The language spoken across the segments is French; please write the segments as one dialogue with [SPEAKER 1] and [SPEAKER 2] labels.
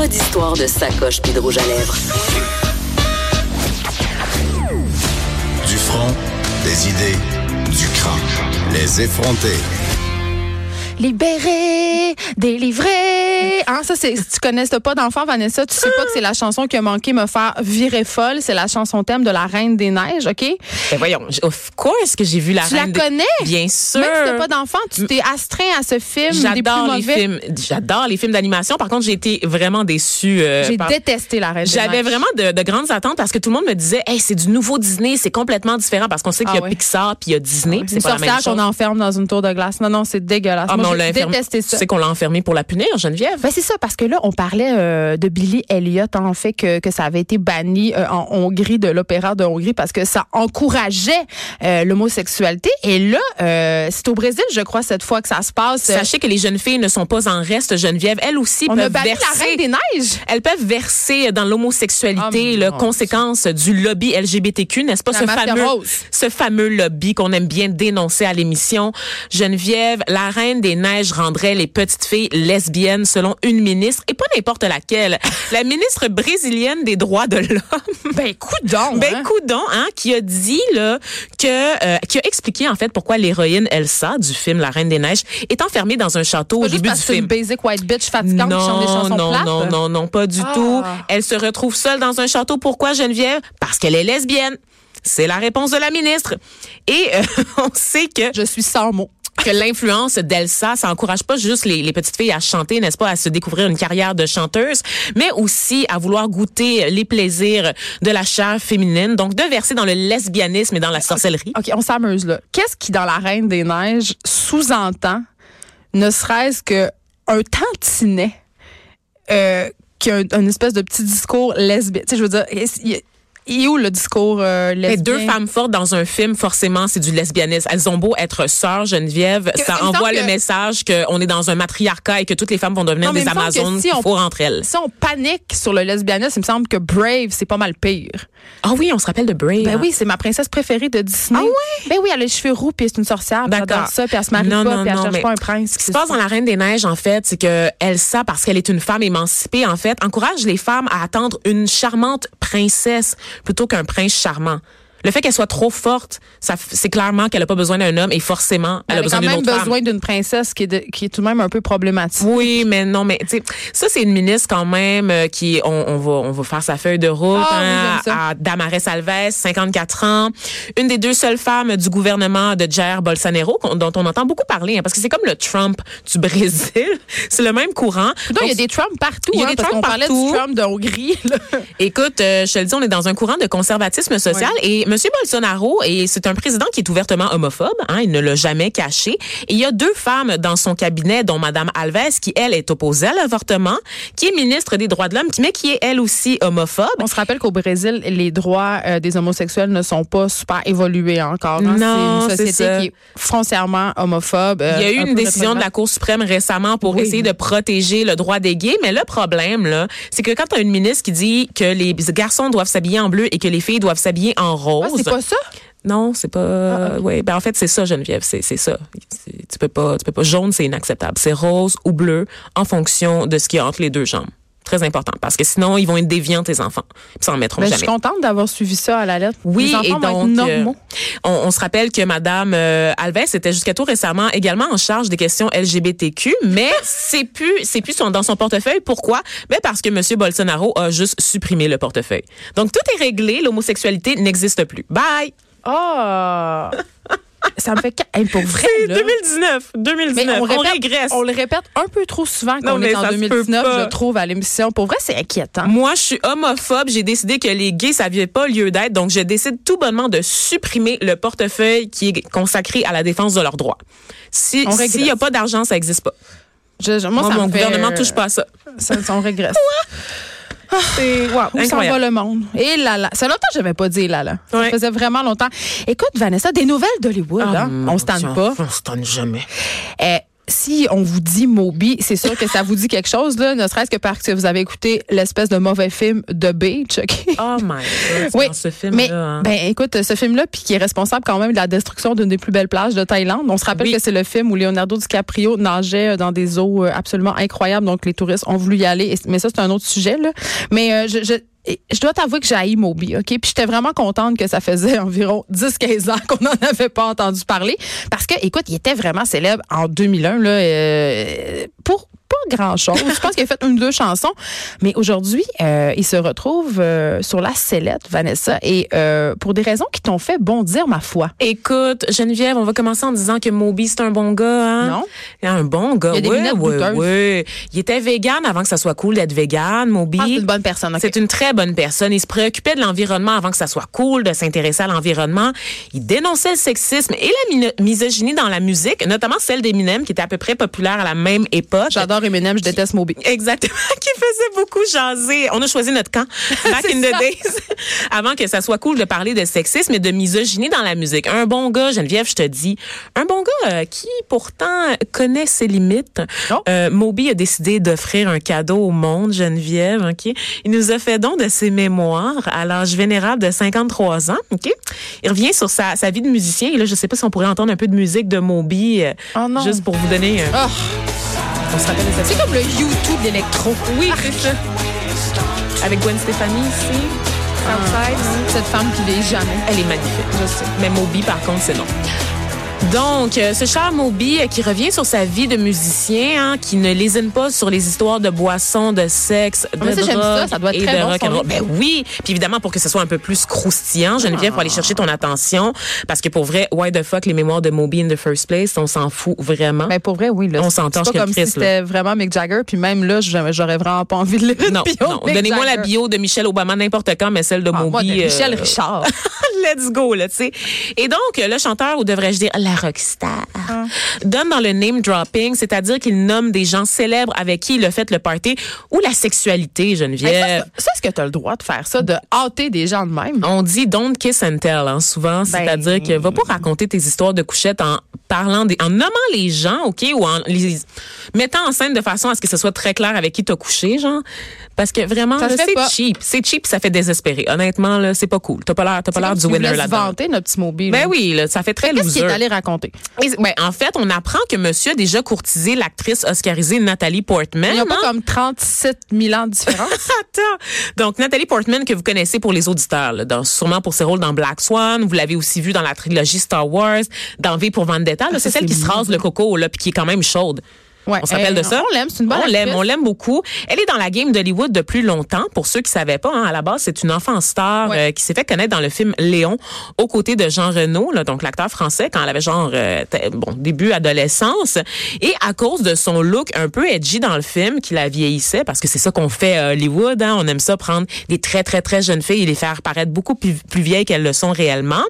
[SPEAKER 1] Pas d'histoire de sacoche puis de rouge à lèvres.
[SPEAKER 2] Du front, des idées, du crâne. Les effronter.
[SPEAKER 3] Libéré, délivré. Hein, ça, c'est, si tu connais pas d'enfant, Vanessa, tu sais pas que c'est la chanson qui a manqué me faire virer folle. C'est la chanson thème de la Reine des Neiges, OK?
[SPEAKER 4] Ben voyons, of course que j'ai vu la
[SPEAKER 3] Tu la
[SPEAKER 4] reine. des-
[SPEAKER 3] connais?
[SPEAKER 4] Bien sûr.
[SPEAKER 3] Même si t'as pas d'enfant, tu t'es astreint à ce film des plus
[SPEAKER 4] J'adore les films. J'adore les films d'animation. Par contre, j'ai été vraiment déçue. euh,
[SPEAKER 3] J'ai
[SPEAKER 4] par-
[SPEAKER 3] détesté la Reine des
[SPEAKER 4] J'avais
[SPEAKER 3] Neiges.
[SPEAKER 4] vraiment de, de grandes attentes parce que tout le monde me disait, hey, c'est du nouveau Disney, c'est complètement différent parce qu'on sait qu'il y a
[SPEAKER 3] Ah ouais.
[SPEAKER 4] Pixar puis il y a Disney,
[SPEAKER 3] Une
[SPEAKER 4] c'est pas la même
[SPEAKER 3] sorcière
[SPEAKER 4] chose.
[SPEAKER 3] qu'on enferme dans une tour de glace. Non, non, c'est dégueulasse.
[SPEAKER 4] Ah,
[SPEAKER 3] Moi,
[SPEAKER 4] on l'a
[SPEAKER 3] détesté
[SPEAKER 4] Tu
[SPEAKER 3] ça.
[SPEAKER 4] sais qu'on l'a enfermé pour la punir, Geneviève?
[SPEAKER 3] Ben c'est ça, parce que là, on parlait euh, de Billy Elliot, hein, en fait, que, que ça avait été banni euh, en Hongrie, de l'opéra de Hongrie, parce que ça encourageait euh, l'homosexualité. Et là, euh, c'est au Brésil, je crois, cette fois que ça se passe.
[SPEAKER 4] Sachez que les jeunes filles ne sont pas en reste, Geneviève. Elles aussi
[SPEAKER 3] on a
[SPEAKER 4] peuvent
[SPEAKER 3] banni
[SPEAKER 4] verser.
[SPEAKER 3] la Reine des Neiges.
[SPEAKER 4] Elles peuvent verser dans l'homosexualité,
[SPEAKER 3] Ah,
[SPEAKER 4] la conséquence du lobby LGBTQ, n'est-ce pas?
[SPEAKER 3] La
[SPEAKER 4] ce fameux,
[SPEAKER 3] rose.
[SPEAKER 4] ce fameux lobby qu'on aime bien dénoncer à l'émission. Geneviève, la reine des neiges rendrait les petites filles lesbiennes selon une ministre, et pas n'importe laquelle. la ministre brésilienne des droits de l'homme.
[SPEAKER 3] Ben, coudon.
[SPEAKER 4] Ben
[SPEAKER 3] hein.
[SPEAKER 4] Coudon, hein, qui a dit là que euh, qui a expliqué en fait pourquoi l'héroïne Elsa du film La Reine des Neiges est enfermée dans un château au début
[SPEAKER 3] parce
[SPEAKER 4] du
[SPEAKER 3] c'est une
[SPEAKER 4] film.
[SPEAKER 3] basic white bitch fatigante qui chante des chansons
[SPEAKER 4] non,
[SPEAKER 3] plates.
[SPEAKER 4] non, non, non, pas du
[SPEAKER 3] Ah.
[SPEAKER 4] tout. Elle se retrouve seule dans un château. Pourquoi, Geneviève? Parce qu'elle est lesbienne. C'est la réponse de la ministre. Et euh, on sait que
[SPEAKER 3] Je suis sans mots.
[SPEAKER 4] Que l'influence d'Elsa, ça encourage pas juste les, petites filles à chanter, n'est-ce pas, à se découvrir une carrière de chanteuse, mais aussi à vouloir goûter les plaisirs de la chair féminine, donc de verser dans le lesbianisme et dans la sorcellerie.
[SPEAKER 3] OK, on s'amuse là. Qu'est-ce qui, dans La Reine des Neiges, sous-entend, ne serait-ce que un tantinet euh, espèce de petit discours lesbien. Tu sais, je veux dire, est où le discours euh,
[SPEAKER 4] Mais
[SPEAKER 3] lesbien?
[SPEAKER 4] deux femmes fortes dans un film, forcément, c'est du lesbianisme. Elles ont beau être sœurs, Geneviève,
[SPEAKER 3] Que-
[SPEAKER 4] ça envoie le
[SPEAKER 3] que-
[SPEAKER 4] message qu'on est dans un matriarcat et que toutes les femmes vont devenir
[SPEAKER 3] Non, mais
[SPEAKER 4] des Amazones
[SPEAKER 3] si on-
[SPEAKER 4] faut entre elles.
[SPEAKER 3] Si on panique sur le lesbianisme, il me semble que Brave, c'est pas mal pire.
[SPEAKER 4] Ah oui, on se rappelle de Brave.
[SPEAKER 3] Ben
[SPEAKER 4] hein?
[SPEAKER 3] oui, c'est ma princesse préférée de Disney.
[SPEAKER 4] Ah oui?
[SPEAKER 3] Ben oui, elle a les cheveux roux, puis c'est une sorcière,
[SPEAKER 4] D'accord.
[SPEAKER 3] ça, puis elle se marie
[SPEAKER 4] Non,
[SPEAKER 3] pas,
[SPEAKER 4] non,
[SPEAKER 3] puis elle cherche
[SPEAKER 4] mais
[SPEAKER 3] pas un prince.
[SPEAKER 4] Ce qui se passe dans La Reine des Neiges, en fait, c'est que Elsa, parce qu'elle est une femme émancipée, en fait, encourage les femmes à attendre une charmante princesse plutôt qu'un prince charmant. Le fait qu'elle soit trop forte, ça, c'est clairement qu'elle a pas besoin d'un homme et forcément, elle,
[SPEAKER 3] Elle
[SPEAKER 4] a besoin
[SPEAKER 3] quand
[SPEAKER 4] d'une
[SPEAKER 3] même
[SPEAKER 4] autre femme.
[SPEAKER 3] besoin d'une princesse qui est, de- qui est tout de même un peu problématique.
[SPEAKER 4] Oui, mais non, mais tu sais, ça c'est une ministre quand même euh, qui on, on va on va faire sa feuille de route
[SPEAKER 3] oui,
[SPEAKER 4] hein, à Damares Alves, 54 ans, une des deux seules femmes du gouvernement de Jair Bolsonaro dont on entend beaucoup parler hein, parce que c'est comme le Trump du Brésil, c'est le même courant.
[SPEAKER 3] Donc, il y a des Trump partout.
[SPEAKER 4] Il y a
[SPEAKER 3] hein,
[SPEAKER 4] des
[SPEAKER 3] parce
[SPEAKER 4] Trump
[SPEAKER 3] qu'on parlait du Trump de Hongrie. là.
[SPEAKER 4] Écoute, euh, je te le dis, on est dans un courant de conservatisme social et M. Bolsonaro, et c'est un président qui est ouvertement homophobe, hein, il ne l'a jamais caché. Et il y a deux femmes dans son cabinet, dont Mme Alves, qui, elle, est opposée à l'avortement, qui est ministre des droits de l'homme, mais qui est, elle aussi, homophobe.
[SPEAKER 3] On se rappelle qu'au Brésil, les droits euh, des homosexuels ne sont pas super évolués encore. hein.
[SPEAKER 4] Non,
[SPEAKER 3] c'est une société
[SPEAKER 4] ça.
[SPEAKER 3] qui est foncièrement homophobe. euh,
[SPEAKER 4] Il y a eu
[SPEAKER 3] un
[SPEAKER 4] une décision de la Cour suprême récemment pour
[SPEAKER 3] Oui.
[SPEAKER 4] essayer de protéger le droit des gays, mais le problème là, c'est que quand tu as une ministre qui dit que les garçons doivent s'habiller en bleu et que les filles doivent s'habiller en rose,
[SPEAKER 3] Ah, c'est pas ça?
[SPEAKER 4] Non, c'est pas. ouais, ben en fait c'est ça Geneviève, c'est c'est ça. Tu peux pas, tu peux pas. Jaune, c'est inacceptable. C'est rose ou bleu en fonction de ce qui est entre les deux jambes. Très important parce que sinon ils vont être déviants tes enfants. Puis ça en mettront
[SPEAKER 3] Ben, je
[SPEAKER 4] jamais.
[SPEAKER 3] suis contente d'avoir suivi ça à la lettre.
[SPEAKER 4] Oui,
[SPEAKER 3] Les
[SPEAKER 4] et donc
[SPEAKER 3] normaux.
[SPEAKER 4] euh, on, on se rappelle que Madame euh, Alves était jusqu'à tout récemment également en charge des questions LGBTQ, mais c'est plus c'est plus son- dans son portefeuille. Pourquoi? Ben parce que Monsieur Bolsonaro a juste supprimé le portefeuille. Donc tout est réglé, l'homosexualité n'existe plus. Bye.
[SPEAKER 3] Ah! ça me fait... Hey, pour vrai,
[SPEAKER 4] C'est
[SPEAKER 3] là.
[SPEAKER 4] 2019, 2019.
[SPEAKER 3] Mais
[SPEAKER 4] on,
[SPEAKER 3] on, répète,
[SPEAKER 4] régresse.
[SPEAKER 3] on le répète un peu trop souvent qu'on est en
[SPEAKER 4] ça se peut
[SPEAKER 3] 2019,
[SPEAKER 4] pas.
[SPEAKER 3] je trouve, à l'émission. Pour vrai, c'est inquiétant.
[SPEAKER 4] Moi, je suis homophobe. J'ai décidé que les gays, ça n'avait pas lieu d'être. Donc, je décide tout bonnement de supprimer le portefeuille qui est consacré à la défense de leurs droits.
[SPEAKER 3] On
[SPEAKER 4] s'il n'y a pas d'argent, ça n'existe pas.
[SPEAKER 3] Je- je- moi,
[SPEAKER 4] Moi,
[SPEAKER 3] ça
[SPEAKER 4] mon
[SPEAKER 3] fait,
[SPEAKER 4] gouvernement touche pas à ça.
[SPEAKER 3] Ça, on régresse.
[SPEAKER 4] C'est wow,
[SPEAKER 3] Où s'en va le monde? Et là là. Ça fait longtemps que j'avais pas dit là là. Ça
[SPEAKER 4] Ouais.
[SPEAKER 3] faisait vraiment longtemps. Écoute, Vanessa, des nouvelles d'Hollywood,
[SPEAKER 4] Ah,
[SPEAKER 3] hein? On se tente pas.
[SPEAKER 4] On se tente jamais.
[SPEAKER 3] Eh, si on vous dit Moby, c'est sûr que ça vous dit quelque chose, là, ne serait-ce que parce que vous avez écouté l'espèce de mauvais film The Beach.
[SPEAKER 4] Oh my God,
[SPEAKER 3] Oui,
[SPEAKER 4] ce film-là.
[SPEAKER 3] mais
[SPEAKER 4] hein.
[SPEAKER 3] ben écoute, ce film-là, puis qui est responsable quand même de la destruction d'une des plus belles plages de Thaïlande. On se rappelle
[SPEAKER 4] Oui.
[SPEAKER 3] que c'est le film où Leonardo DiCaprio nageait dans des eaux euh, absolument incroyables, donc les touristes ont voulu y aller. Mais ça, c'est un autre sujet. Là. Mais euh, je, je, je dois t'avouer que j'ai haï Moby, OK? Puis j'étais vraiment contente que ça faisait environ 10-15 ans qu'on n'en avait pas entendu parler. Parce que, écoute, il était vraiment célèbre en 2001, là, euh, pour pas grand-chose. Je pense qu'il a fait une ou deux chansons. Mais aujourd'hui, euh, il se retrouve euh, sur la sellette, Vanessa, et euh, pour des raisons qui t'ont fait bondir, ma foi.
[SPEAKER 4] Écoute, Geneviève, on va commencer en disant que Moby, c'est un bon gars, hein?
[SPEAKER 3] Non?
[SPEAKER 4] Un bon gars,
[SPEAKER 3] Il y a des
[SPEAKER 4] oui, oui, oui. Il était vegan avant que ça soit cool d'être vegan, Moby.
[SPEAKER 3] Ah, c'est une bonne personne.
[SPEAKER 4] C'est une très bonne personne. Il se préoccupait de l'environnement avant que ça soit cool de s'intéresser à l'environnement. Il dénonçait le sexisme et la misogynie dans la musique, notamment celle d'Eminem, qui était à peu près populaire à la même époque.
[SPEAKER 3] J'adore Eminem, je déteste Moby.
[SPEAKER 4] Exactement, qui faisait beaucoup jaser. On a choisi notre camp back in the
[SPEAKER 3] ça.
[SPEAKER 4] days avant que ça soit cool de parler de sexisme et de misogynie dans la musique. Un bon gars, Geneviève, je te dis, un bon gars euh, qui pourtant connaît ses limites.
[SPEAKER 3] Oh.
[SPEAKER 4] Euh, Moby a décidé d'offrir un cadeau au monde, Geneviève, OK? Il nous a fait don de ses mémoires à l'âge vénérable de 53 ans, OK? Il revient sur sa, sa vie de musicien et là, je sais pas si on pourrait entendre un peu de musique de Moby euh,
[SPEAKER 3] Oh non.
[SPEAKER 4] juste pour vous donner un...
[SPEAKER 3] Oh. On se rappelle. C'est comme le YouTube de l'électro.
[SPEAKER 4] Oui, c'est ça. Avec Gwen Stefani ici. Outside.
[SPEAKER 3] Cette femme qui l'est jamais.
[SPEAKER 4] Elle est magnifique.
[SPEAKER 3] Je sais.
[SPEAKER 4] Mais Moby, par contre, c'est non. Donc, euh, ce cher Moby euh, qui revient sur sa vie de musicien, hein, qui ne lésine pas sur les histoires de boissons, de sexe, de
[SPEAKER 3] ça, j'aime
[SPEAKER 4] drogue
[SPEAKER 3] ça. Ça doit être
[SPEAKER 4] et
[SPEAKER 3] très
[SPEAKER 4] de
[SPEAKER 3] bon.
[SPEAKER 4] Ben oui, puis évidemment pour que ce soit un peu plus croustillant, Geneviève, pour aller chercher ton attention, parce que pour vrai, why the fuck les mémoires de Moby in the first place, on s'en fout vraiment.
[SPEAKER 3] Ben pour vrai, oui. Là,
[SPEAKER 4] On
[SPEAKER 3] C'est
[SPEAKER 4] s'entend,
[SPEAKER 3] pas
[SPEAKER 4] je
[SPEAKER 3] comme si
[SPEAKER 4] Chris,
[SPEAKER 3] c'était vraiment Mick Jagger. Puis même là, j'aurais vraiment pas envie de lire
[SPEAKER 4] non,
[SPEAKER 3] bio
[SPEAKER 4] non. Donnez-moi la bio de Michelle Obama n'importe quand, mais celle de
[SPEAKER 3] Ah,
[SPEAKER 4] Moby.
[SPEAKER 3] moi, de Michel
[SPEAKER 4] euh,
[SPEAKER 3] Richard.
[SPEAKER 4] Let's go, là, tu sais. Et donc, le chanteur, ou devrais-je dire la rockstar, donne dans le name dropping, c'est-à-dire qu'il nomme des gens célèbres avec qui il a fait le party, ou la sexualité, Geneviève.
[SPEAKER 3] ça, ça, est-ce que tu as le droit de faire ça, de hâter des gens de même?
[SPEAKER 4] On dit don't kiss and tell, hein, souvent. C'est-à-dire que va pas raconter tes histoires de couchettes en parlant des, en nommant les gens, OK, ou en les mettant en scène de façon à ce que ce soit très clair avec qui t'as couché, genre. Parce que vraiment, c'est cheap. C'est cheap, ça fait désespérer. Honnêtement, là, c'est pas cool. T'as pas l'air, t'as pas l'air du winner là-dedans.
[SPEAKER 3] vanter notre petit mobile.
[SPEAKER 4] Ben oui, là, ça fait très
[SPEAKER 3] Qu'est-ce
[SPEAKER 4] loser.
[SPEAKER 3] qu'il est allé raconter?
[SPEAKER 4] Et, ben, en fait, on apprend que monsieur a déjà courtisé l'actrice oscarisée Nathalie Portman.
[SPEAKER 3] Il n'y a pas
[SPEAKER 4] hein?
[SPEAKER 3] comme 37 000 ans de différence.
[SPEAKER 4] Attends. Donc, Nathalie Portman, que vous connaissez pour les auditeurs, là, dans- sûrement pour ses rôles dans Black Swan. Vous l'avez aussi vu dans la trilogie Star Wars, dans V pour Vendetta.
[SPEAKER 3] Ah,
[SPEAKER 4] c'est celle qui se rase le coco, là, puis qui est quand même chaude.
[SPEAKER 3] Ouais.
[SPEAKER 4] On se rappelle
[SPEAKER 3] Euh,
[SPEAKER 4] de ça?
[SPEAKER 3] On l'aime, c'est une bonne
[SPEAKER 4] On l'aime, on l'aime beaucoup. Elle est dans la game d'Hollywood depuis longtemps. Pour ceux qui savaient pas, hein, à la base, c'est une enfant star
[SPEAKER 3] Ouais.
[SPEAKER 4] euh, qui s'est fait connaître dans le film Léon, aux côtés de Jean Reno, là, donc l'acteur français, quand elle avait genre euh, bon début adolescence. Et à cause de son look un peu edgy dans le film, qui la vieillissait, parce que c'est ça qu'on fait à Hollywood, hein, on aime ça prendre des très très très jeunes filles et les faire paraître beaucoup plus, plus vieilles qu'elles le sont réellement.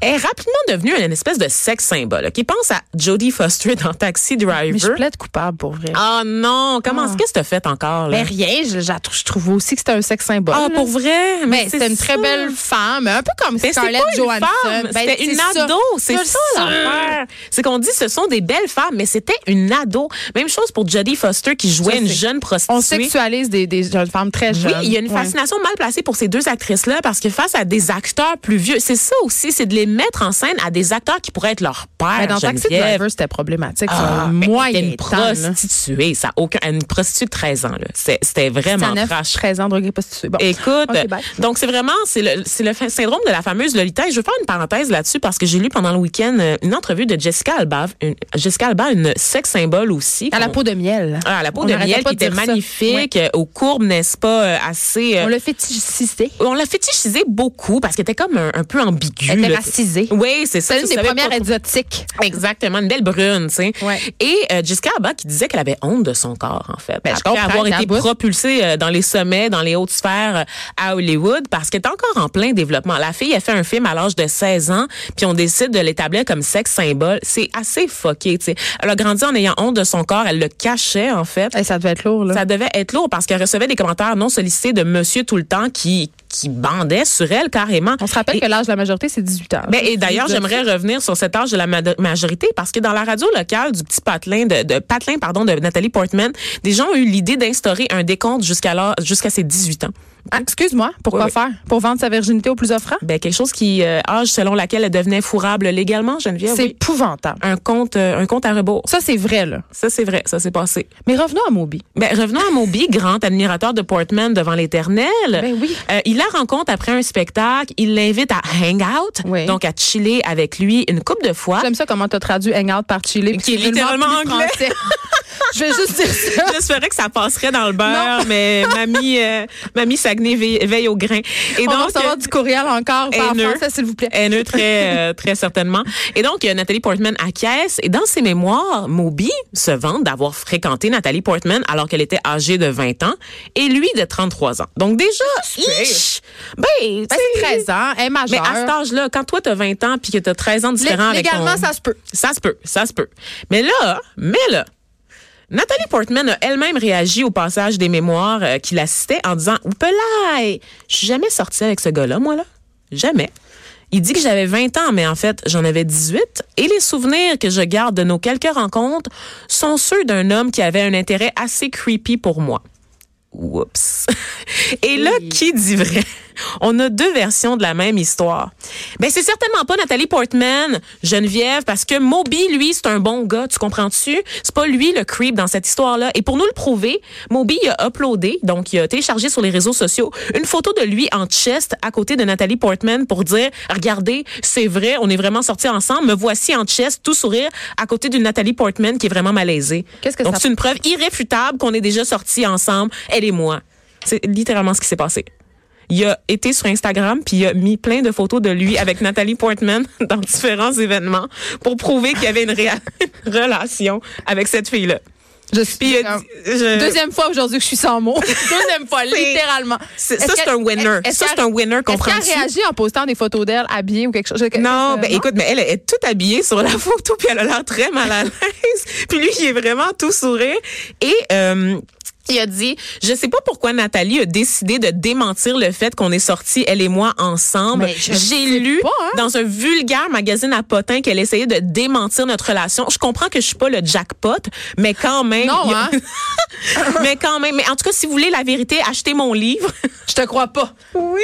[SPEAKER 4] Elle est rapidement devenue une espèce de sex symbole. Qui pense à Jodie Foster dans Taxi Driver.
[SPEAKER 3] Mais plaide coupable pour vrai.
[SPEAKER 4] Ah non, comment
[SPEAKER 3] Ah.
[SPEAKER 4] qu'est-ce que t'as fait encore là?
[SPEAKER 3] Mais rien, je, je, trouve aussi que c'était un sexe symbole.
[SPEAKER 4] Ah
[SPEAKER 3] là.
[SPEAKER 4] pour vrai,
[SPEAKER 3] Mais
[SPEAKER 4] c'est
[SPEAKER 3] c'était une très belle femme, un peu comme
[SPEAKER 4] Mais c'était
[SPEAKER 3] Scarlett
[SPEAKER 4] pas
[SPEAKER 3] Johansson. Ben,
[SPEAKER 4] c'était une
[SPEAKER 3] ça.
[SPEAKER 4] ado, c'est ça
[SPEAKER 3] ça.
[SPEAKER 4] l'affaire. C'est qu'on dit ce sont des belles femmes, mais c'était une ado. Même chose pour Jodie Foster qui jouait une jeune prostituée.
[SPEAKER 3] On sexualise des, des jeunes femmes très
[SPEAKER 4] Oui,
[SPEAKER 3] jeunes.
[SPEAKER 4] il y a une
[SPEAKER 3] Ouais.
[SPEAKER 4] fascination mal placée pour ces deux actrices-là parce que face à des acteurs plus vieux, c'est ça aussi, c'est de les mettre en scène à des acteurs qui pourraient être leur père.
[SPEAKER 3] Mais dans Taxi. Driver, c'était problématique.
[SPEAKER 4] Ah, mais c'était une
[SPEAKER 3] là.
[SPEAKER 4] prostituée, ça aucun, une prostituée de 13 ans C'était vraiment
[SPEAKER 3] C'était à 9,
[SPEAKER 4] trash.
[SPEAKER 3] 13 ans de regret prostitué. Bon.
[SPEAKER 4] Écoute, donc c'est vraiment c'est le le syndrome de la fameuse Lolita. Et je veux faire une parenthèse là-dessus parce que j'ai lu pendant le week-end euh, une entrevue de Jessica Alba, une, Jessica Alba, une sex symbole aussi.
[SPEAKER 3] À la peau de miel.
[SPEAKER 4] Ah, à la peau
[SPEAKER 3] On
[SPEAKER 4] de miel qui était magnifique, euh, aux courbes, n'est-ce pas, euh, assez.
[SPEAKER 3] On l'a fétichisé.
[SPEAKER 4] on l'a fétichisé beaucoup parce qu'elle était comme un, un peu ambiguë.
[SPEAKER 3] Elle était racisée.
[SPEAKER 4] Oui, c'est ça.
[SPEAKER 3] C'est une des premières exotiques.
[SPEAKER 4] Exactement, une belle brune, tu sais.
[SPEAKER 3] Ouais.
[SPEAKER 4] Et euh, Jessica Jessica Alba qui disait qu'elle avait honte de son corps, en fait.
[SPEAKER 3] Ben,
[SPEAKER 4] Après avoir été propulsée euh, dans les sommets, dans les hautes sphères euh, à Hollywood, parce qu'elle est encore en plein développement. La fille a fait un film à l'âge de 16 ans, puis on décide de l'établir comme sexe symbole. C'est assez fucké, tu sais. Elle a grandi en ayant honte de son corps, elle le cachait, en fait.
[SPEAKER 3] Hey, ça devait être lourd, là.
[SPEAKER 4] Ça devait être lourd parce qu'elle recevait des commentaires non sollicités de monsieur tout le temps qui, qui bandait sur elle carrément.
[SPEAKER 3] On se rappelle
[SPEAKER 4] Et-
[SPEAKER 3] que l'âge de la majorité, c'est 18 ans.
[SPEAKER 4] ben, et d'ailleurs, j'aimerais revenir sur cet âge de la ma- majorité parce que dans la radio locale du petit patelin de, de patelin pardon de Nathalie Portman, des gens ont eu l'idée d'instaurer un décompte jusqu'à jusqu'à ses 18 ans.
[SPEAKER 3] Ah, excuse-moi, pourquoi
[SPEAKER 4] Oui, oui.
[SPEAKER 3] faire? Pour vendre sa virginité au plus offrant?
[SPEAKER 4] Ben quelque chose qui euh, âge selon laquelle elle devenait fourrable légalement, Geneviève.
[SPEAKER 3] C'est
[SPEAKER 4] oui.
[SPEAKER 3] épouvantable.
[SPEAKER 4] un compte euh, un compte à rebours.
[SPEAKER 3] Ça, c'est vrai, là.
[SPEAKER 4] Ça c'est vrai, ça s'est passé.
[SPEAKER 3] Mais revenons à Moby.
[SPEAKER 4] Ben, revenons à Moby, grand admirateur de Portman devant l'éternel.
[SPEAKER 3] Ben oui.
[SPEAKER 4] Euh, il la rencontre après un spectacle. Il l'invite à hang out,
[SPEAKER 3] Oui.
[SPEAKER 4] donc à chiller avec lui une couple de fois.
[SPEAKER 3] J'aime ça comment tu as traduit hangout par Chili. puis
[SPEAKER 4] Qui est littéralement anglais.
[SPEAKER 3] Je vais juste dire ça.
[SPEAKER 4] J'espérais que ça passerait dans le beurre, mais mamie, euh, mamie Saguenay veille, veille au grain. Et
[SPEAKER 3] On va
[SPEAKER 4] donc,
[SPEAKER 3] recevoir du courriel encore par
[SPEAKER 4] haineux.
[SPEAKER 3] français, s'il vous plaît.
[SPEAKER 4] haineux très, euh, très certainement. Et donc, euh, Nathalie Portman acquiesce. Et dans ses mémoires, Moby se vante d'avoir fréquenté Nathalie Portman alors qu'elle était âgée de 20 ans et lui de 33 ans. Donc déjà, ben,
[SPEAKER 3] Ben, c'est
[SPEAKER 4] sais,
[SPEAKER 3] 13 ans, elle est
[SPEAKER 4] mais
[SPEAKER 3] majeure.
[SPEAKER 4] à cet âge-là, quand toi, t'as 20 ans puis que t'as 13 ans différents avec ton-
[SPEAKER 3] ça se peut.
[SPEAKER 4] Ça se peut, ça se peut. Mais là, mais là, Nathalie Portman a elle-même réagi au passage des mémoires euh, qui l'assistaient en disant « Oupelaï, je suis jamais sortie avec ce gars-là, moi, là. Jamais. » Il dit que j'avais 20 ans, mais en fait, j'en avais 18. Et les souvenirs que je garde de nos quelques rencontres sont ceux d'un homme qui avait un intérêt assez creepy pour moi. Oups. Et là, qui dit vrai? On a deux versions de la même histoire. Ben, c'est certainement pas Nathalie Portman, Geneviève, parce que Moby, lui, c'est un bon gars, tu comprends-tu? C'est pas lui le creep dans cette histoire-là. Et pour nous le prouver, Moby il a uploadé, donc il a téléchargé sur les réseaux sociaux, une photo de lui en chest à côté de Nathalie Portman pour dire, regardez, c'est vrai, on est vraiment sortis ensemble, me voici en chest, tout sourire, à côté d'une Nathalie Portman qui est vraiment malaisée.
[SPEAKER 3] Qu'est-ce que
[SPEAKER 4] donc,
[SPEAKER 3] ça-
[SPEAKER 4] c'est une preuve irréfutable qu'on est déjà sortis ensemble, elle et moi. C'est littéralement ce qui s'est passé. Il a été sur Instagram puis il a mis plein de photos de lui avec Nathalie Portman dans différents événements pour prouver qu'il y avait une, relation avec cette fille-là.
[SPEAKER 3] Je suis
[SPEAKER 4] je-
[SPEAKER 3] Deuxième fois aujourd'hui que je suis sans mots. Deuxième fois, littéralement.
[SPEAKER 4] ça, c'est un winner. Ça, c'est un winner,
[SPEAKER 3] Est-ce qu'elle
[SPEAKER 4] comprends-tu?
[SPEAKER 3] a réagi en postant des photos d'elle habillée ou quelque chose?
[SPEAKER 4] Non,
[SPEAKER 3] Euh,
[SPEAKER 4] ben écoute, mais elle est toute habillée sur la photo, puis elle a l'air très mal à l'aise. puis lui, il est vraiment tout sourire. Et euh, il a dit, je sais pas pourquoi Nathalie a décidé de démentir le fait qu'on est sortis, elle et moi, ensemble. J'ai lu
[SPEAKER 3] pas, hein.
[SPEAKER 4] dans un vulgaire magazine à potins qu'elle essayait de démentir notre relation. Je comprends que je suis pas le jackpot, mais quand même.
[SPEAKER 3] Non, hein?
[SPEAKER 4] mais quand même. Mais en tout cas, si vous voulez la vérité, achetez mon livre.
[SPEAKER 3] Je te crois pas.
[SPEAKER 4] Oui.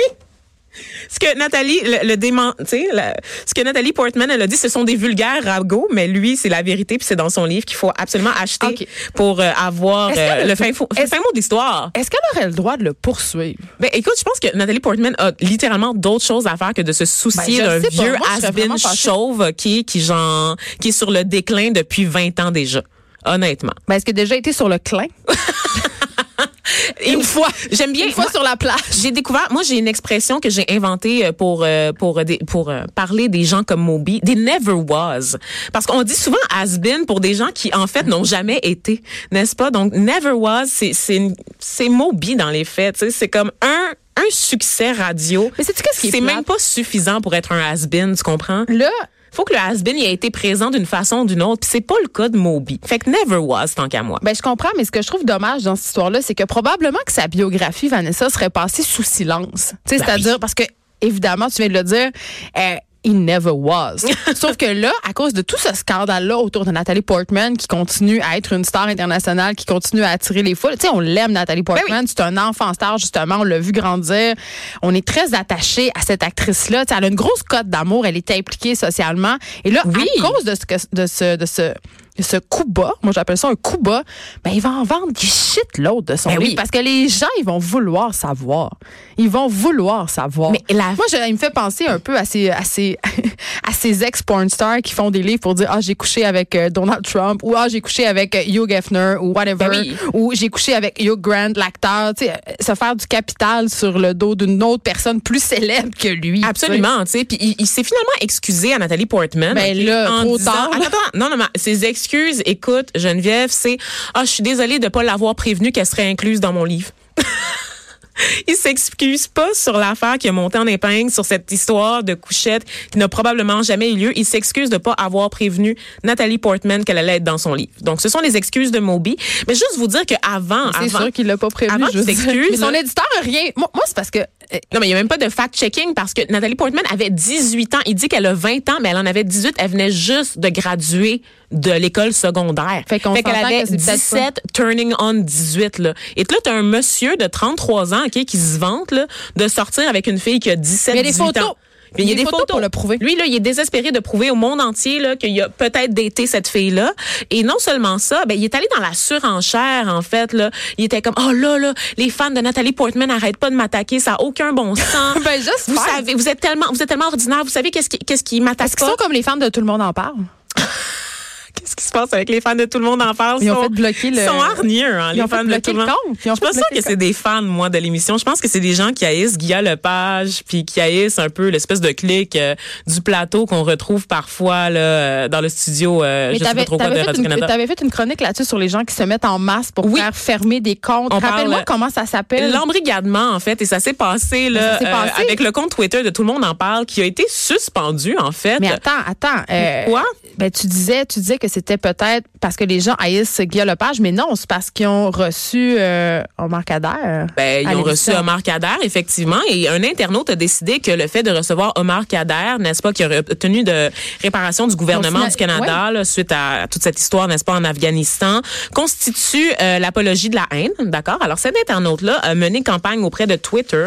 [SPEAKER 4] Ce que Nathalie, le, le dément, tu sais, la- ce que Nathalie Portman, elle a dit, ce sont des vulgaires ragots, mais lui, c'est la vérité, puis c'est dans son livre qu'il faut absolument acheter pour euh, avoir euh, le fin, fo- fin mot de l'histoire.
[SPEAKER 3] Est-ce qu'elle aurait le droit de le poursuivre?
[SPEAKER 4] Ben, écoute, je pense que Nathalie Portman a littéralement d'autres choses à faire que de se soucier
[SPEAKER 3] Ben,
[SPEAKER 4] d'un vieux has-been chauve qui, qui, genre, qui est sur le déclin depuis 20 ans déjà. Honnêtement.
[SPEAKER 3] Ben, est-ce qu'elle a déjà été sur le clin?
[SPEAKER 4] Une fois. J'aime bien.
[SPEAKER 3] Une fois
[SPEAKER 4] moi,
[SPEAKER 3] sur la plage.
[SPEAKER 4] J'ai découvert, moi j'ai une expression que j'ai inventée euh, pour euh, pour des- pour euh, parler des gens comme Moby, des never was. Parce qu'on dit souvent has been pour des gens qui en fait n'ont jamais été, n'est-ce pas? Donc never was, c'est c'est c'est Moby dans les faits, tu sais, c'est comme un un succès radio.
[SPEAKER 3] Mais sais-tu qu'est-ce qui est
[SPEAKER 4] C'est même pas suffisant pour être un has been, tu comprends?
[SPEAKER 3] Là,
[SPEAKER 4] Faut que le has been il a été présent d'une façon ou d'une autre, puis c'est pas le cas de Moby. Fait que never was tant qu'à moi.
[SPEAKER 3] Ben, je comprends, mais ce que je trouve dommage dans cette histoire-là, c'est que probablement que sa biographie, Vanessa, serait passée sous silence. Tu sais,
[SPEAKER 4] Ben
[SPEAKER 3] c'est-à-dire, parce que, évidemment, tu viens de le dire, euh, he never was. Sauf que là, à cause de tout ce scandale-là autour de Nathalie Portman, qui continue à être une star internationale, qui continue à attirer les foules, tu sais, on l'aime, Nathalie
[SPEAKER 4] Ben
[SPEAKER 3] Portman. C'est un enfant star, justement. On l'a vu grandir. On est très attaché à cette actrice-là. Elle a une grosse cote d'amour. Elle est impliquée socialement. Et là,
[SPEAKER 4] Oui.
[SPEAKER 3] à cause de ce, de ce, de ce, de ce coup bas, moi j'appelle ça un coup bas, ben il va en vendre du shit l'autre de son
[SPEAKER 4] Ben
[SPEAKER 3] livre
[SPEAKER 4] oui.
[SPEAKER 3] parce que les gens ils vont vouloir savoir. Ils vont vouloir savoir.
[SPEAKER 4] Mais la-
[SPEAKER 3] Moi je, il me fait penser un peu à ces à ces à ces ex porn stars qui font des livres pour dire ah j'ai couché avec euh, Donald Trump ou ah j'ai couché avec euh, Hugh Hefner ou whatever
[SPEAKER 4] Ben oui.
[SPEAKER 3] ou j'ai couché avec Hugh Grant l'acteur, tu sais se faire du capital sur le dos d'une autre personne plus célèbre que lui.
[SPEAKER 4] Absolument, tu sais. Puis il, il s'est finalement excusé à Nathalie Portman.
[SPEAKER 3] Ben
[SPEAKER 4] ok,
[SPEAKER 3] là,
[SPEAKER 4] en
[SPEAKER 3] trop
[SPEAKER 4] disant-
[SPEAKER 3] tard.
[SPEAKER 4] Attends, non, non, mais ses excuses excuse, écoute, Geneviève, c'est ah, je suis désolée de pas l'avoir prévenue qu'elle serait incluse dans mon livre. Il s'excuse pas sur l'affaire qui a monté en épingle, sur cette histoire de couchette qui n'a probablement jamais eu lieu. Il s'excuse de pas avoir prévenu Nathalie Portman qu'elle allait être dans son livre. Donc, ce sont les excuses de Moby. Mais juste vous dire qu'avant,
[SPEAKER 3] C'est
[SPEAKER 4] avant,
[SPEAKER 3] sûr qu'il l'a pas prévu.
[SPEAKER 4] avant qu'il s'excuse,
[SPEAKER 3] son éditeur a rien. Moi, moi, c'est parce que
[SPEAKER 4] non, mais il n'y a même pas de fact-checking parce que Nathalie Portman avait 18 ans. Il dit qu'elle a 20 ans, mais elle en avait 18. Elle venait juste de graduer de l'école secondaire.
[SPEAKER 3] Fait qu'on
[SPEAKER 4] qu'elle
[SPEAKER 3] s'entend
[SPEAKER 4] avait
[SPEAKER 3] que c'est peut-être
[SPEAKER 4] 17, turning on 18. Là. Et là, tu as un monsieur de 33 ans ok, qui se vante là, de sortir avec une fille qui a 17,
[SPEAKER 3] Mais il y a des
[SPEAKER 4] 18
[SPEAKER 3] photos.
[SPEAKER 4] Puis il y a des photos,
[SPEAKER 3] pour le prouver.
[SPEAKER 4] Lui, là, il est désespéré de prouver au monde entier là, qu'il a peut-être daté cette fille-là. Et non seulement ça, ben, il est allé dans la surenchère, en fait. Là. Il était comme, oh là, là, les fans de Nathalie Portman n'arrêtent pas de m'attaquer, ça n'a aucun bon sens.
[SPEAKER 3] Ben, j'espère.
[SPEAKER 4] Vous savez, vous êtes tellement, vous êtes tellement ordinaire. Vous savez qu'est-ce qui, qu'est-ce qui m'attaque pas?
[SPEAKER 3] sont comme les fans de tout le monde en parle?
[SPEAKER 4] Qu'est-ce qui se passe avec les fans de tout le monde en parle?
[SPEAKER 3] Ils ont
[SPEAKER 4] sont-
[SPEAKER 3] fait bloquer le-
[SPEAKER 4] Ils sont hargneux, hein,
[SPEAKER 3] Ils
[SPEAKER 4] les
[SPEAKER 3] ont fait
[SPEAKER 4] fans de
[SPEAKER 3] bloquer
[SPEAKER 4] tout le monde.
[SPEAKER 3] compte. Ils ont
[SPEAKER 4] Je suis pas sûre que c'est des fans, moi, de l'émission. Je pense que c'est des gens qui haïssent Guilla Lepage, puis qui haïssent un peu l'espèce de clic euh, du plateau qu'on retrouve parfois là, euh, dans le studio, euh,
[SPEAKER 3] Mais
[SPEAKER 4] je sais pas trop quoi, de
[SPEAKER 3] t'avais fait, une-
[SPEAKER 4] Radio-Canada.
[SPEAKER 3] t'avais fait une chronique là-dessus sur les gens qui se mettent en masse pour
[SPEAKER 4] Oui.
[SPEAKER 3] faire fermer des comptes. Rappelle-moi comment ça s'appelle.
[SPEAKER 4] L'embrigadement, en fait, et ça s'est passé, là,
[SPEAKER 3] Ça s'est
[SPEAKER 4] euh,
[SPEAKER 3] passé?
[SPEAKER 4] avec le compte Twitter de Tout le monde en parle, qui a été suspendu, en fait.
[SPEAKER 3] Mais attends, attends.
[SPEAKER 4] Pourquoi?
[SPEAKER 3] Ben, tu disais, tu disais que c'était peut-être parce que les gens haïssent Guy Lepage, mais non, c'est parce qu'ils ont reçu euh, Omar Kader.
[SPEAKER 4] Ben, ils ont reçu. Omar Kader, effectivement, et un internaute a décidé que le fait de recevoir Omar Kader, n'est-ce pas, qui aurait obtenu de réparation du gouvernement
[SPEAKER 3] Donc,
[SPEAKER 4] du Canada là, suite à toute cette histoire, n'est-ce pas, en Afghanistan, constitue euh, l'apologie de la haine, d'accord? Alors, cet internaute-là a mené campagne auprès de Twitter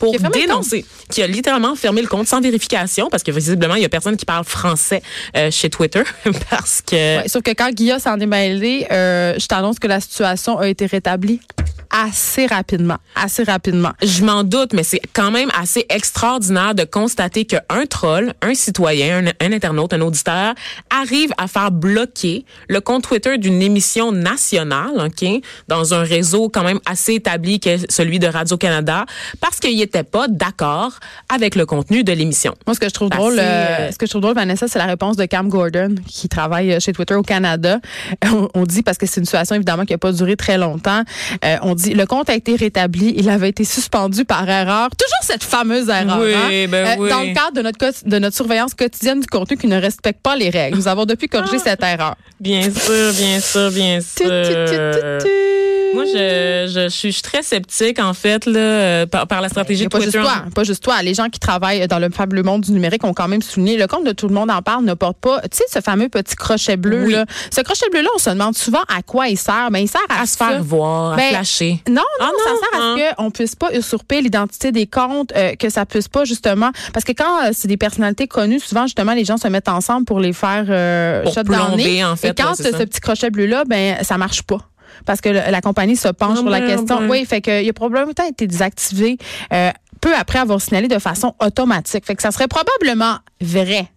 [SPEAKER 4] pour
[SPEAKER 3] Qui
[SPEAKER 4] dénoncer, qui a littéralement fermé le compte sans vérification, parce que visiblement, il y a personne qui parle français euh, chez Twitter, parce que...
[SPEAKER 3] Ouais, sauf que quand Guilla s'en est mêlé, euh, je t'annonce que la situation a été rétablie assez rapidement. Assez rapidement.
[SPEAKER 4] Je m'en doute, mais c'est quand même assez extraordinaire de constater qu'un troll, un citoyen, un, un internaute, un auditeur arrive à faire bloquer le compte Twitter d'une émission nationale, ok, dans un réseau quand même assez établi que celui de Radio Canada, parce qu'il n'était pas d'accord avec le contenu de l'émission.
[SPEAKER 3] Moi, ce que je trouve drôle, euh, ce que je trouve drôle, Vanessa, c'est la réponse de Cam Gordon, qui travaille euh, chez Twitter au Canada. On, on dit, parce que c'est une situation évidemment qui n'a pas duré très longtemps, euh, on dit le compte a été rétabli, il avait été suspendu par erreur. Toujours cette fameuse erreur.
[SPEAKER 4] Oui,
[SPEAKER 3] hein?
[SPEAKER 4] ben oui.
[SPEAKER 3] Dans le cadre de notre, quoti- de notre surveillance quotidienne du contenu qui ne respecte pas les règles. Nous avons depuis corrigé
[SPEAKER 4] Ah.
[SPEAKER 3] cette erreur.
[SPEAKER 4] Bien sûr, bien sûr, bien
[SPEAKER 3] tu,
[SPEAKER 4] sûr.
[SPEAKER 3] tu, tu.
[SPEAKER 4] Moi, je, je, je suis très sceptique, en fait, là, euh, par, par la stratégie de
[SPEAKER 3] pas juste
[SPEAKER 4] Twitter.
[SPEAKER 3] toi, pas juste toi. Les gens qui travaillent dans le fabuleux monde du numérique ont quand même souligné. Le compte de tout le monde en parle ne porte pas, tu sais, ce fameux petit crochet bleu
[SPEAKER 4] Oui.
[SPEAKER 3] là. Ce crochet bleu là, on se demande souvent à quoi il sert. Ben il sert à,
[SPEAKER 4] à se
[SPEAKER 3] ça.
[SPEAKER 4] faire voir, à
[SPEAKER 3] Ben,
[SPEAKER 4] flasher.
[SPEAKER 3] Non, non,
[SPEAKER 4] Ah
[SPEAKER 3] ça
[SPEAKER 4] non,
[SPEAKER 3] sert à
[SPEAKER 4] hein.
[SPEAKER 3] ce qu'on puisse pas usurper l'identité des comptes, euh, que ça puisse pas justement, parce que quand euh, c'est des personnalités connues, souvent justement les gens se mettent ensemble pour les faire euh,
[SPEAKER 4] Pour plomber, en fait,
[SPEAKER 3] Et quand
[SPEAKER 4] ouais, c'est
[SPEAKER 3] ce
[SPEAKER 4] ça.
[SPEAKER 3] petit crochet bleu là, ben ça marche pas. Parce que le- la compagnie se penche sur la
[SPEAKER 4] ben,
[SPEAKER 3] question.
[SPEAKER 4] ben.
[SPEAKER 3] Oui, fait que il a probablement été désactivé euh, peu après avoir signalé de façon automatique. Fait que ça serait probablement vrai.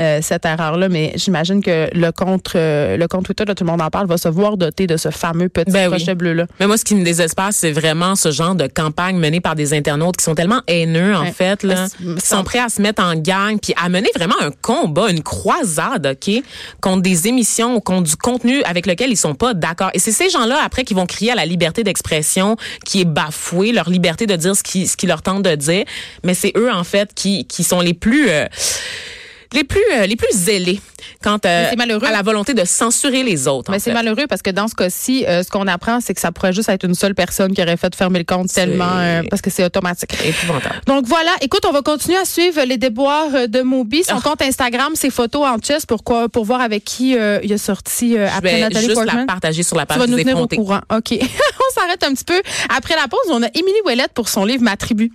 [SPEAKER 3] Euh, cette erreur-là, mais j'imagine que le compte, euh, le compte Twitter de Tout le monde en parle va se voir doté de ce fameux petit
[SPEAKER 4] Ben oui.
[SPEAKER 3] bleu-là.
[SPEAKER 4] Mais moi, ce qui me désespère, c'est vraiment ce genre de campagne menée par des internautes qui sont tellement haineux, en
[SPEAKER 3] Ouais.
[SPEAKER 4] fait, là, qui sont prêts à se mettre en gang, puis à mener vraiment un combat, une croisade, OK, contre des émissions ou contre du contenu avec lequel ils sont pas d'accord. Et c'est ces gens-là, après, qui vont crier à la liberté d'expression qui est bafouée, leur liberté de dire ce qui, ce qui leur tente de dire. Mais c'est eux, en fait, qui, qui sont les plus... euh, les plus euh, les plus zélés quant euh, à la volonté de censurer les autres.
[SPEAKER 3] Mais c'est malheureux parce que dans ce cas-ci, euh, ce qu'on apprend, c'est que ça pourrait juste être une seule personne qui aurait fait fermer le compte tellement parce que c'est automatique.
[SPEAKER 4] épouvantable.
[SPEAKER 3] Donc voilà, écoute, on va continuer à suivre les déboires de Moby. Son
[SPEAKER 4] Ah.
[SPEAKER 3] compte Instagram, ses photos en chess pour quoi, pour voir avec qui il a sorti euh,
[SPEAKER 4] Je
[SPEAKER 3] après
[SPEAKER 4] vais
[SPEAKER 3] Nathalie
[SPEAKER 4] juste
[SPEAKER 3] Portman.
[SPEAKER 4] la partager sur la
[SPEAKER 3] Tu
[SPEAKER 4] page
[SPEAKER 3] vas nous tenir au courant. OK. on s'arrête un petit peu. Après la pause, on a Émilie Ouellette pour son livre Ma tribu.